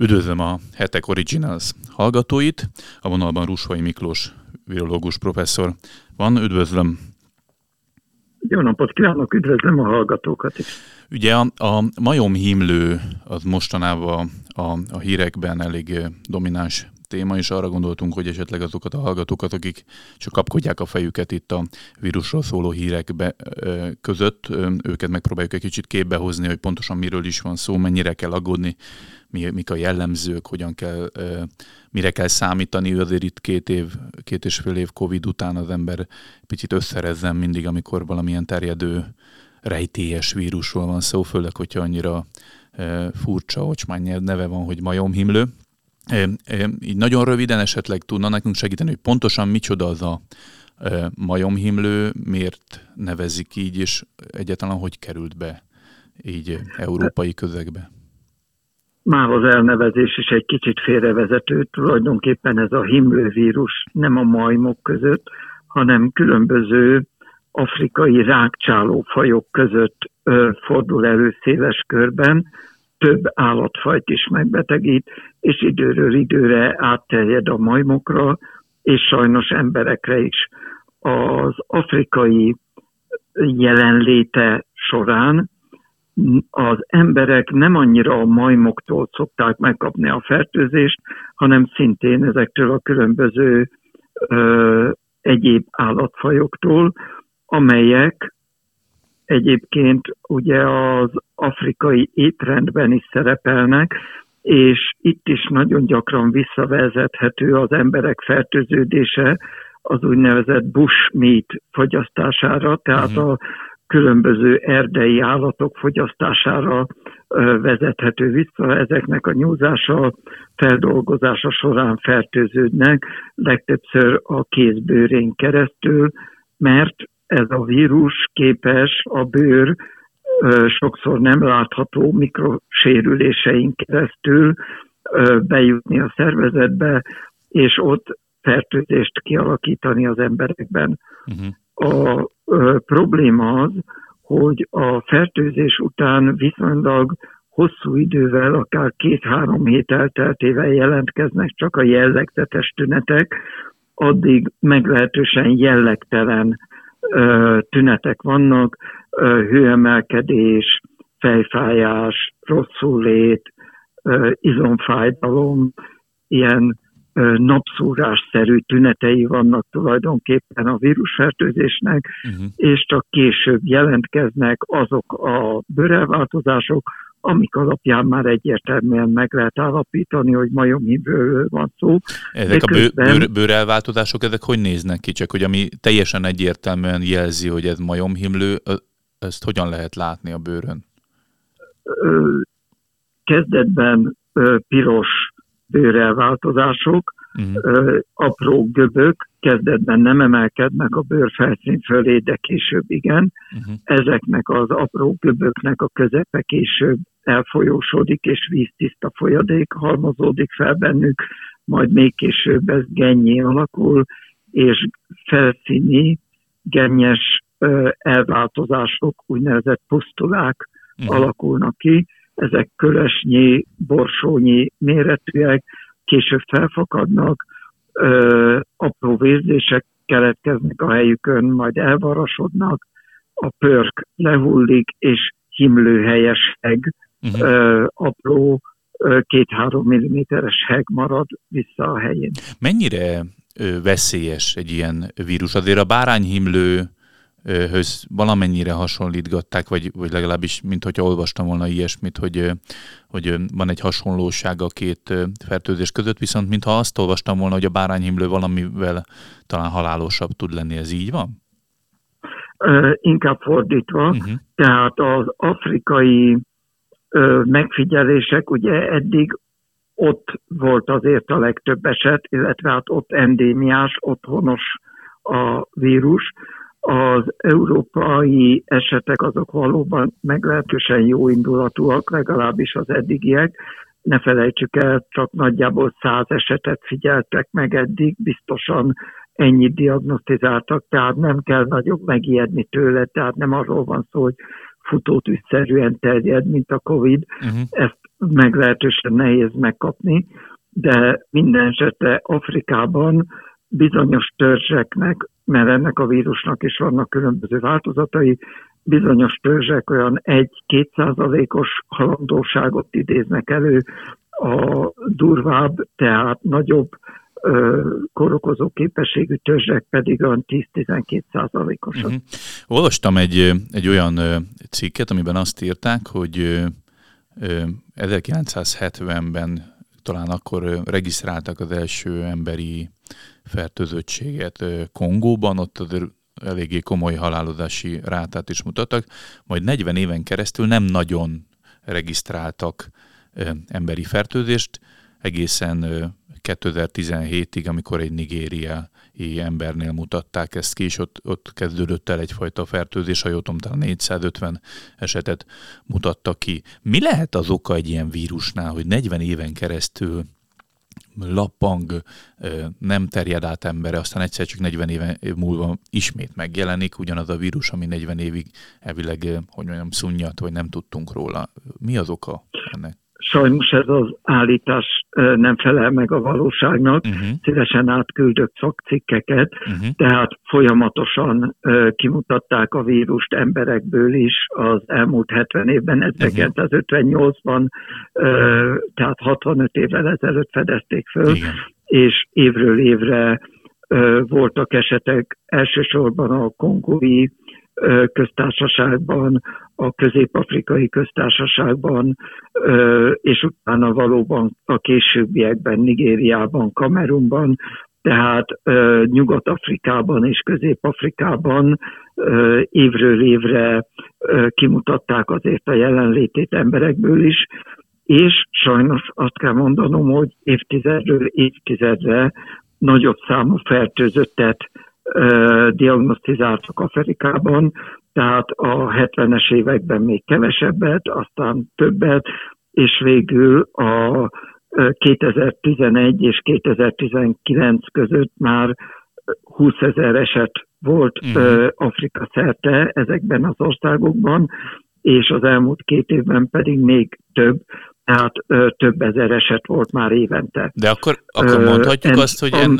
Üdvözlöm a Hetek Originals hallgatóit, a vonalban Rusvai Miklós virológus professzor van. Üdvözlöm! Jó napot kívánok, üdvözlöm a hallgatókat is! Ugye a, a majomhímlő az mostanában a, a hírekben elég domináns téma, és arra gondoltunk, hogy esetleg azokat a hallgatókat, akik csak kapkodják a fejüket itt a vírusról szóló hírek be, között, őket megpróbáljuk egy kicsit képbe hozni, hogy pontosan miről is van szó, mennyire kell aggódni, mi, mik a jellemzők, hogyan kell, mire kell számítani, azért itt két év, két és fél év Covid után az ember picit összerezzen mindig, amikor valamilyen terjedő rejtélyes vírusról van szó, főleg, hogyha annyira furcsa ocsmány neve van, hogy majomhimlő. Így nagyon röviden esetleg tudna nekünk segíteni, hogy pontosan micsoda az a majomhimlő, miért nevezik így, és egyáltalán hogy került be így európai közegbe? Már az elnevezés is egy kicsit félrevezető. Tulajdonképpen ez a himlővírus nem a majmok között, hanem különböző afrikai rákcsálófajok között fordul elő széles körben, több állatfajt is megbetegít, és időről időre átterjed a majmokra, és sajnos emberekre is. Az afrikai jelenléte során az emberek nem annyira a majmoktól szokták megkapni a fertőzést, hanem szintén ezektől a különböző ö, egyéb állatfajoktól, amelyek egyébként ugye az afrikai étrendben is szerepelnek, és itt is nagyon gyakran visszavezethető az emberek fertőződése az úgynevezett bushmeat fogyasztására, tehát uh-huh. a különböző erdei állatok fogyasztására vezethető vissza. Ezeknek a nyúzása, feldolgozása során fertőződnek, legtöbbször a kézbőrén keresztül, mert ez a vírus képes a bőr sokszor nem látható mikrosérüléseink keresztül bejutni a szervezetbe, és ott fertőzést kialakítani az emberekben. Uh-huh. A ö, probléma az, hogy a fertőzés után viszonylag hosszú idővel, akár két-három hét elteltével jelentkeznek csak a jellegzetes tünetek, addig meglehetősen jellegtelen tünetek vannak, hőemelkedés, fejfájás, rosszul ö, izomfájdalom, ilyen napszúrásszerű tünetei vannak tulajdonképpen a vírusfertőzésnek, uh-huh. és csak később jelentkeznek azok a bőrelváltozások, amik alapján már egyértelműen meg lehet állapítani, hogy majomhímről van szó. Ezek a bő, bőr, bőrelváltozások, ezek hogy néznek ki? Csak hogy ami teljesen egyértelműen jelzi, hogy ez majomhimlő, ezt hogyan lehet látni a bőrön? Kezdetben piros bőrelváltozások, uh-huh. apró göbök, kezdetben nem emelkednek a bőrfelszín fölé, de később igen. Uh-huh. Ezeknek az apró göböknek a közepe később elfolyósodik, és víztiszta folyadék halmozódik fel bennük, majd még később ez gennyé alakul, és felszíni, gennyes elváltozások, úgynevezett pusztulák uh-huh. alakulnak ki, ezek körösnyi, borsónyi méretűek, később felfakadnak, ö, apró vérzések keletkeznek a helyükön, majd elvarasodnak, a pörk lehullik, és himlőhelyes heg, uh-huh. ö, apró két-három milliméteres heg marad vissza a helyén. Mennyire veszélyes egy ilyen vírus? Azért a bárányhimlő höz valamennyire hasonlítgatták, vagy, vagy legalábbis, mint hogyha olvastam volna ilyesmit, hogy, hogy van egy hasonlóság a két fertőzés között, viszont mintha azt olvastam volna, hogy a bárányhimlő valamivel talán halálosabb tud lenni, ez így van? Ö, inkább fordítva, uh-huh. tehát az afrikai ö, megfigyelések ugye eddig ott volt azért a legtöbb eset, illetve hát ott endémiás, otthonos a vírus, az európai esetek azok valóban meglehetősen jó indulatúak, legalábbis az eddigiek. Ne felejtsük el, csak nagyjából száz esetet figyeltek meg eddig, biztosan ennyit diagnosztizáltak, tehát nem kell nagyobb megijedni tőle, tehát nem arról van szó, hogy futótűszerűen terjed, mint a Covid. Uh-huh. Ezt meglehetősen nehéz megkapni, de minden esetre Afrikában bizonyos törzseknek, mert ennek a vírusnak is vannak különböző változatai, bizonyos törzsek olyan 1-2 százalékos halandóságot idéznek elő, a durvább, tehát nagyobb korokozó képességű törzsek pedig olyan 10-12 százalékosak. Uh-huh. Olvastam egy, egy olyan cikket, amiben azt írták, hogy 1970-ben talán akkor regisztráltak az első emberi fertőzöttséget Kongóban, ott azért eléggé komoly halálozási rátát is mutattak, majd 40 éven keresztül nem nagyon regisztráltak emberi fertőzést, egészen 2017-ig, amikor egy nigériai embernél mutatták ezt ki, és ott, ott kezdődött el egyfajta fertőzés, ha jól tudom, 450 esetet mutattak ki. Mi lehet az oka egy ilyen vírusnál, hogy 40 éven keresztül lappang, nem terjed át embere, aztán egyszer csak 40 éve múlva ismét megjelenik ugyanaz a vírus, ami 40 évig elvileg, hogy mondjam, szunnyat, vagy nem tudtunk róla. Mi az oka ennek? Sajnos ez az állítás nem felel meg a valóságnak. Uh-huh. Szívesen átküldök szakcikkeket, uh-huh. tehát folyamatosan kimutatták a vírust emberekből is az elmúlt 70 évben, 1958-ban, uh-huh. tehát 65 évvel ezelőtt fedezték föl, Igen. és évről évre voltak esetek elsősorban a kongói köztársaságban, a közép-afrikai köztársaságban, és utána valóban a későbbiekben Nigériában, Kamerunban, tehát Nyugat-Afrikában és Közép-Afrikában évről évre kimutatták azért a jelenlétét emberekből is, és sajnos azt kell mondanom, hogy évtizedről évtizedre nagyobb számú fertőzöttet diagnosztizáltak Afrikában, tehát a 70-es években még kevesebbet, aztán többet, és végül a 2011 és 2019 között már 20 ezer eset volt uh-huh. Afrika szerte ezekben az országokban, és az elmúlt két évben pedig még több, tehát több ezer eset volt már évente. De akkor, akkor mondhatjuk uh, azt, hogy en...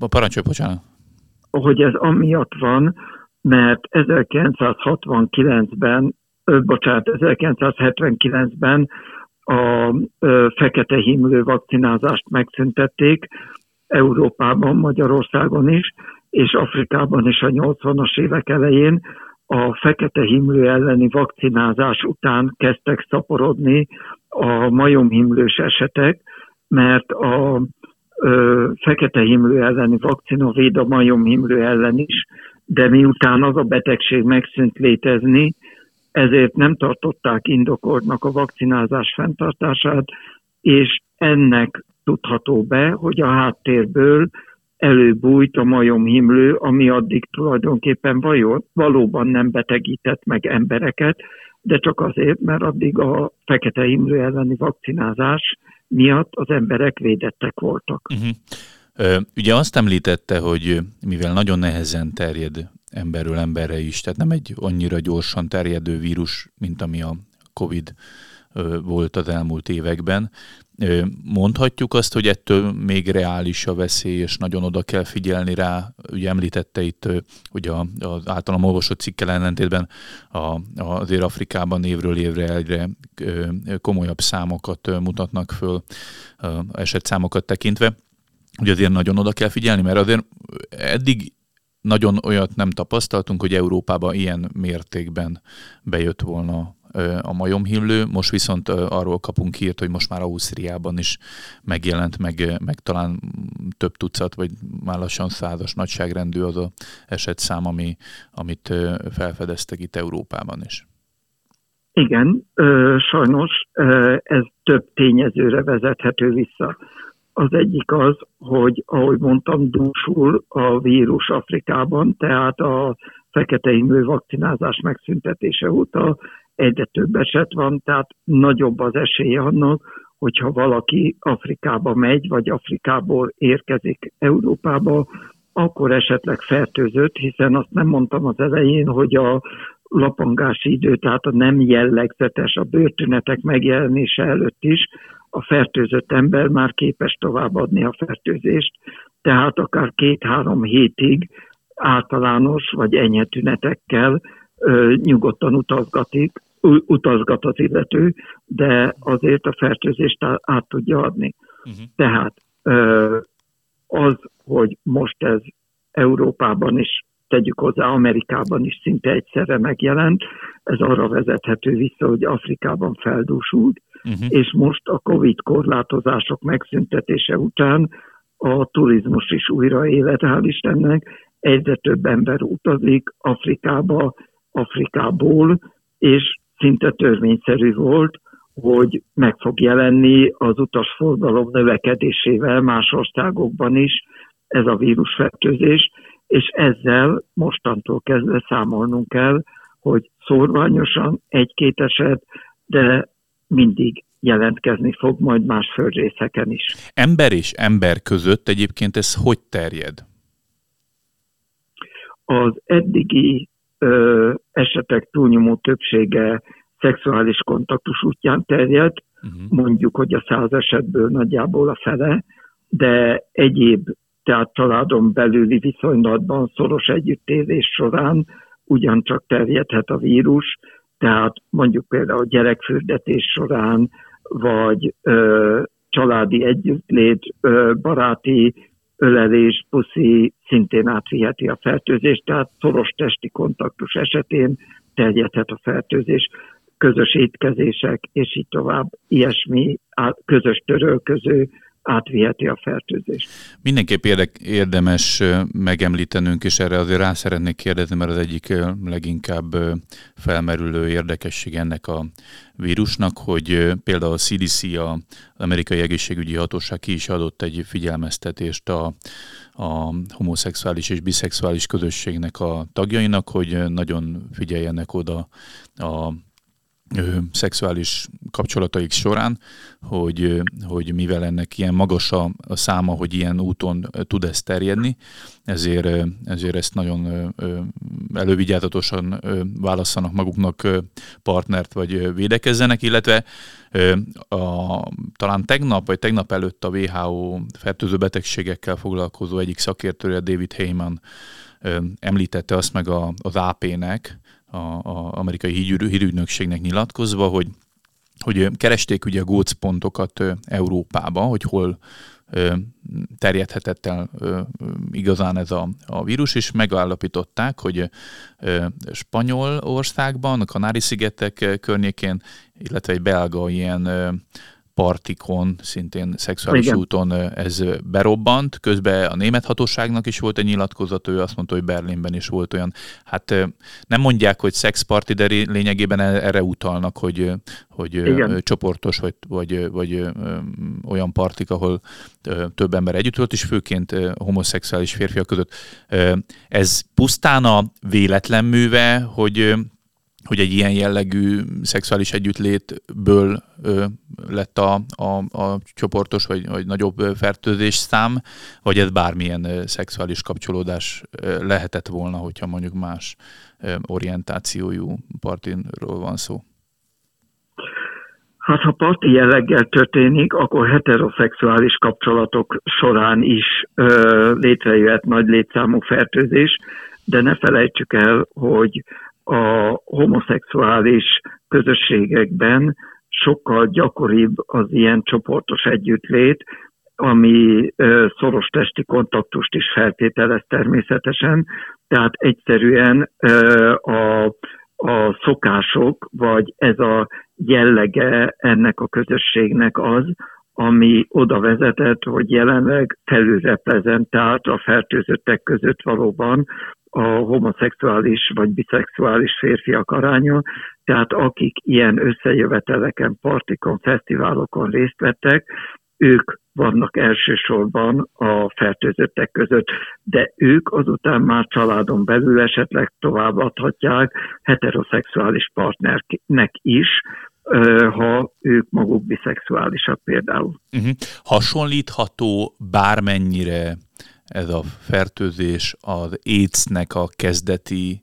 A parancsol, bocsánat hogy ez amiatt van, mert 1969-ben, ö, bocsánat, 1979-ben a fekete hímlő vakcinázást megszüntették, Európában, Magyarországon is, és Afrikában is a 80-as évek elején a fekete himlő elleni vakcinázás után kezdtek szaporodni a majomhimlős esetek, mert a fekete himlő elleni vakcina véd a majomhimlő ellen is, de miután az a betegség megszűnt létezni, ezért nem tartották indokoltnak a vakcinázás fenntartását, és ennek tudható be, hogy a háttérből előbújt a majomhimlő, ami addig tulajdonképpen valóban nem betegített meg embereket, de csak azért, mert addig a fekete himlő elleni vakcinázás miatt az emberek védettek voltak. Uh-huh. Ugye azt említette, hogy mivel nagyon nehezen terjed emberről emberre is, tehát nem egy annyira gyorsan terjedő vírus, mint ami a COVID volt az elmúlt években. Mondhatjuk azt, hogy ettől még reális a veszély, és nagyon oda kell figyelni rá. Ugye említette itt, hogy az általam olvasott cikkel ellentétben a, azért Afrikában évről évre egyre komolyabb számokat mutatnak föl, esetszámokat tekintve. Ugye azért nagyon oda kell figyelni, mert azért eddig nagyon olyat nem tapasztaltunk, hogy Európában ilyen mértékben bejött volna a majomhimlő, most viszont arról kapunk hírt, hogy most már Ausztriában is megjelent, meg, meg talán több tucat, vagy már lassan százas nagyságrendű az a esetszám, ami, amit felfedeztek itt Európában is. Igen, sajnos ez több tényezőre vezethető vissza. Az egyik az, hogy ahogy mondtam, dúsul a vírus Afrikában, tehát a fekete vakcinázás megszüntetése óta egyre több eset van, tehát nagyobb az esélye annak, hogyha valaki Afrikába megy, vagy Afrikából érkezik Európába, akkor esetleg fertőzött, hiszen azt nem mondtam az elején, hogy a lapangási idő, tehát a nem jellegzetes, a bőrtünetek megjelenése előtt is a fertőzött ember már képes továbbadni a fertőzést, tehát akár két-három hétig általános vagy enyhe tünetekkel ö, nyugodtan utazgatik, utazgat az illető, de azért a fertőzést át tudja adni. Uh-huh. Tehát az, hogy most ez Európában is, tegyük hozzá Amerikában is szinte egyszerre megjelent, ez arra vezethető vissza, hogy Afrikában feldúsult, uh-huh. és most a Covid korlátozások megszüntetése után a turizmus is újra élet, hál' Istennek, egyre több ember utazik Afrikába, Afrikából, és szinte törvényszerű volt, hogy meg fog jelenni az utasforgalom növekedésével más országokban is ez a vírusfertőzés, és ezzel mostantól kezdve számolnunk kell, hogy szorványosan egy-két eset, de mindig jelentkezni fog majd más földrészeken is. Ember és ember között egyébként ez hogy terjed? Az eddigi ö, esetek túlnyomó többsége szexuális kontaktus útján terjed, uh-huh. mondjuk, hogy a száz esetből nagyjából a fele, de egyéb, tehát családon belüli viszonylatban szoros együttélés során ugyancsak terjedhet a vírus, tehát mondjuk például gyerekfürdetés során, vagy ö, családi együttlét, ö, baráti ölelés, puszi szintén átviheti a fertőzést, tehát szoros testi kontaktus esetén terjedhet a fertőzés, közös étkezések, és így tovább, ilyesmi közös törölköző átviheti a fertőzést. Mindenképp érdek, érdemes megemlítenünk, és erre azért rá szeretnék kérdezni, mert az egyik leginkább felmerülő érdekesség ennek a vírusnak, hogy például a CDC, az Amerikai Egészségügyi Hatóság ki is adott egy figyelmeztetést a, a homoszexuális és biszexuális közösségnek a tagjainak, hogy nagyon figyeljenek oda a ö, szexuális kapcsolataik során, hogy, hogy mivel ennek ilyen magas a, a száma, hogy ilyen úton tud ez terjedni, ezért, ezért ezt nagyon elővigyázatosan válasszanak maguknak partnert, vagy védekezzenek, illetve a, talán tegnap, vagy tegnap előtt a WHO fertőző betegségekkel foglalkozó egyik szakértője, David Heyman említette azt meg a, az AP-nek, a, a amerikai hírügynökségnek nyilatkozva, hogy hogy keresték ugye a gócpontokat Európába, hogy hol terjedhetett el igazán ez a, a vírus, és megállapították, hogy Spanyolországban, a Kanári-szigetek környékén, illetve egy belga ilyen partikon, szintén szexuális Igen. úton ez berobbant. Közben a német hatóságnak is volt egy nyilatkozat, ő azt mondta, hogy Berlinben is volt olyan. Hát nem mondják, hogy szexparti, de lényegében e-, erre utalnak, hogy, hogy Igen. csoportos vagy, vagy, vagy olyan partik, ahol több ember együtt volt, és főként homoszexuális férfiak között. Ez pusztán a véletlen műve, hogy hogy egy ilyen jellegű szexuális együttlétből ö, lett a, a, a csoportos vagy, vagy nagyobb fertőzés szám, vagy ez bármilyen ö, szexuális kapcsolódás ö, lehetett volna, hogyha mondjuk más ö, orientációjú partinról van szó? Hát ha parti jelleggel történik, akkor heteroszexuális kapcsolatok során is ö, létrejöhet nagy létszámú fertőzés, de ne felejtsük el, hogy a homoszexuális közösségekben sokkal gyakoribb az ilyen csoportos együttlét, ami szoros testi kontaktust is feltételez természetesen, tehát egyszerűen a, a szokások, vagy ez a jellege ennek a közösségnek az, ami oda vezetett, hogy jelenleg felülreprezentált a fertőzöttek között valóban a homoszexuális vagy biszexuális férfiak aránya, tehát akik ilyen összejöveteleken, partikon, fesztiválokon részt vettek, ők vannak elsősorban a fertőzöttek között, de ők azután már családon belül esetleg továbbadhatják heteroszexuális partnernek is, ha ők maguk biszexuálisak például. Uh-huh. Hasonlítható bármennyire ez a fertőzés az AIDS-nek a kezdeti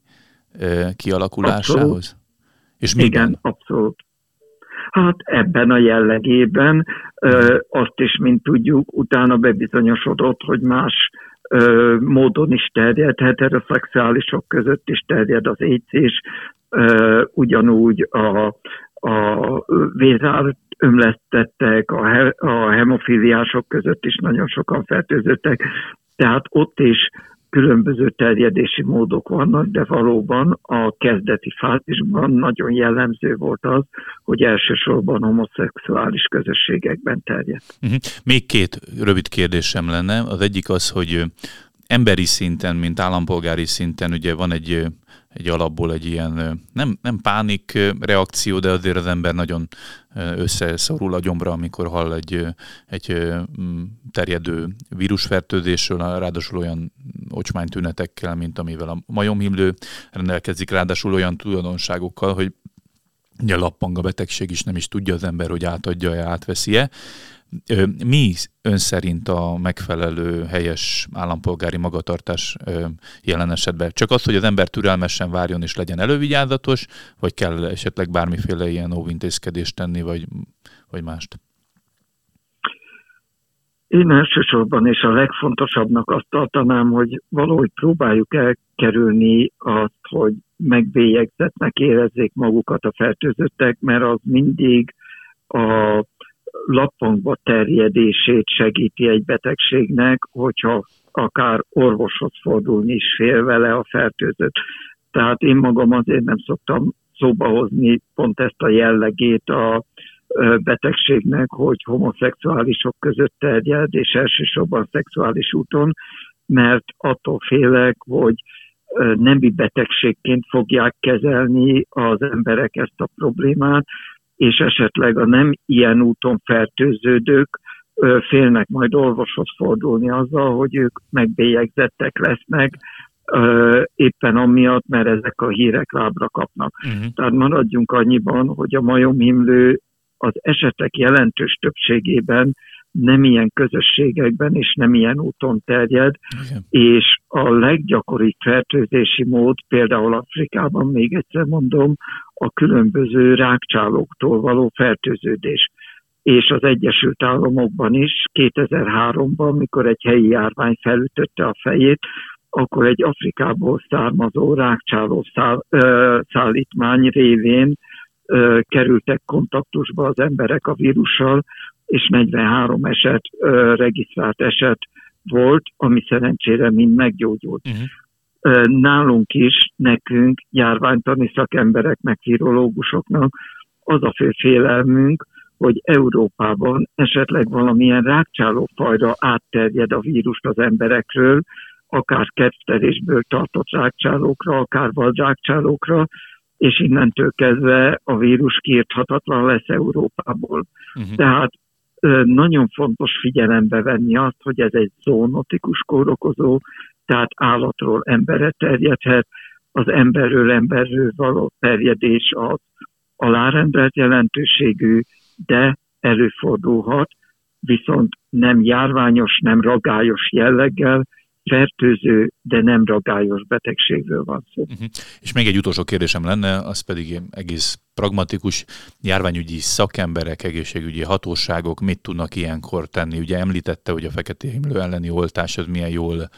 kialakulásához? Abszolút. És miben? Igen, abszolút. Hát ebben a jellegében azt is, mint tudjuk, utána bebizonyosodott, hogy más módon is terjed, heteroszexuálisok között is terjed az AIDS is, ugyanúgy a, a vézár ömlesztettek, a, he, a hemofiliások között is nagyon sokan fertőzöttek, tehát ott is különböző terjedési módok vannak, de valóban a kezdeti fázisban nagyon jellemző volt az, hogy elsősorban homoszexuális közösségekben terjedt. Uh-huh. Még két rövid kérdésem lenne. Az egyik az, hogy emberi szinten, mint állampolgári szinten ugye van egy egy alapból egy ilyen nem, nem pánik reakció, de azért az ember nagyon összeszorul a gyomra, amikor hall egy, egy terjedő vírusfertőzésről, ráadásul olyan ocsmánytünetekkel, mint amivel a majomhimlő rendelkezik, ráadásul olyan tulajdonságokkal, hogy ugye a betegség is, nem is tudja az ember, hogy átadja-e, átveszi-e. Mi ön szerint a megfelelő helyes állampolgári magatartás jelen esetben? Csak az, hogy az ember türelmesen várjon és legyen elővigyázatos, vagy kell esetleg bármiféle ilyen óvintézkedést tenni, vagy, vagy mást? Én elsősorban és a legfontosabbnak azt tartanám, hogy valahogy próbáljuk elkerülni azt, hogy megbélyegzetnek érezzék magukat a fertőzöttek, mert az mindig a lappangba terjedését segíti egy betegségnek, hogyha akár orvoshoz fordulni is fél vele a fertőzött. Tehát én magam azért nem szoktam szóba hozni pont ezt a jellegét a betegségnek, hogy homoszexuálisok között terjed, és elsősorban szexuális úton, mert attól félek, hogy nemi betegségként fogják kezelni az emberek ezt a problémát, és esetleg a nem ilyen úton fertőződők félnek majd orvoshoz fordulni azzal, hogy ők megbélyegzettek lesznek, éppen amiatt, mert ezek a hírek lábra kapnak. Uh-huh. Tehát maradjunk annyiban, hogy a majomhimlő az esetek jelentős többségében nem ilyen közösségekben és nem ilyen úton terjed, Igen. és a leggyakoribb fertőzési mód, például Afrikában, még egyszer mondom, a különböző rákcsálóktól való fertőződés. És az Egyesült Államokban is 2003-ban, mikor egy helyi járvány felütötte a fejét, akkor egy Afrikából származó rákcsáló száll, ö, szállítmány révén ö, kerültek kontaktusba az emberek a vírussal, és 43 eset, ö, regisztrált eset volt, ami szerencsére mind meggyógyult. Uh-huh. Nálunk is, nekünk, járványtani szakembereknek, virológusoknak az a fő félelmünk, hogy Európában esetleg valamilyen rákcsálófajra átterjed a vírust az emberekről, akár kettelésből tartott rákcsálókra, akár vadrákcsálókra, és innentől kezdve a vírus kiirthatatlan lesz Európából. Uh-huh. Tehát nagyon fontos figyelembe venni azt, hogy ez egy zoonotikus kórokozó, tehát állatról emberre terjedhet, az emberről emberről való terjedés az alárendelt jelentőségű, de előfordulhat, viszont nem járványos, nem ragályos jelleggel, fertőző, de nem ragályos betegségről van szó. Uh-huh. És még egy utolsó kérdésem lenne, az pedig egész pragmatikus járványügyi szakemberek, egészségügyi hatóságok mit tudnak ilyenkor tenni? Ugye említette, hogy a fekete himlő elleni oltás az milyen jól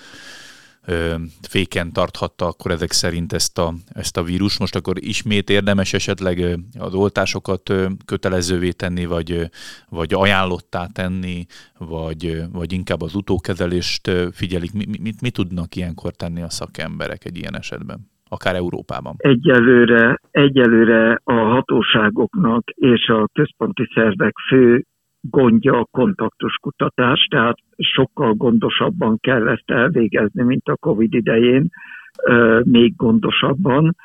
féken tarthatta akkor ezek szerint ezt a, ezt a vírus. Most akkor ismét érdemes esetleg az oltásokat kötelezővé tenni, vagy, vagy ajánlottá tenni, vagy, vagy inkább az utókezelést figyelik. Mit, mit, mit tudnak ilyenkor tenni a szakemberek egy ilyen esetben? akár Európában? Egyelőre, egyelőre a hatóságoknak és a központi szervek fő gondja a kontaktus kutatás, tehát sokkal gondosabban kell ezt elvégezni, mint a COVID idején, még gondosabban,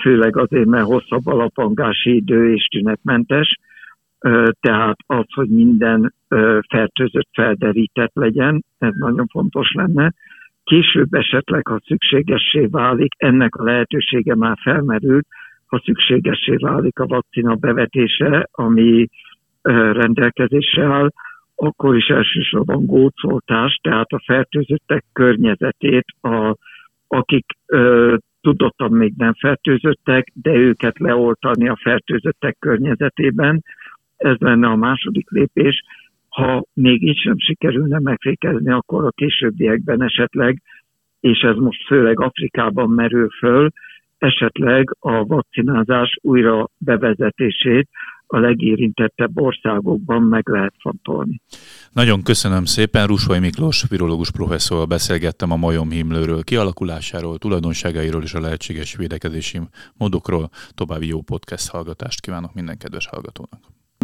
főleg azért, mert hosszabb a lapangási idő és tünetmentes, tehát az, hogy minden fertőzött felderített legyen, ez nagyon fontos lenne. Később esetleg, ha szükségessé válik, ennek a lehetősége már felmerült, ha szükségessé válik a vakcina bevetése, ami rendelkezésre áll, akkor is elsősorban gócoltás, tehát a fertőzöttek környezetét, a, akik ö, tudottan még nem fertőzöttek, de őket leoltani a fertőzöttek környezetében. Ez lenne a második lépés. Ha még így sem sikerülne megfékezni, akkor a későbbiekben esetleg, és ez most főleg Afrikában merül föl, esetleg a vakcinázás újra bevezetését a legérintettebb országokban meg lehet fontolni. Nagyon köszönöm szépen. Rusvai Miklós virológus professzorral beszélgettem a majomhimlőről, kialakulásáról, tulajdonságairól és a lehetséges védekezési módokról. További jó podcast hallgatást kívánok minden kedves hallgatónak.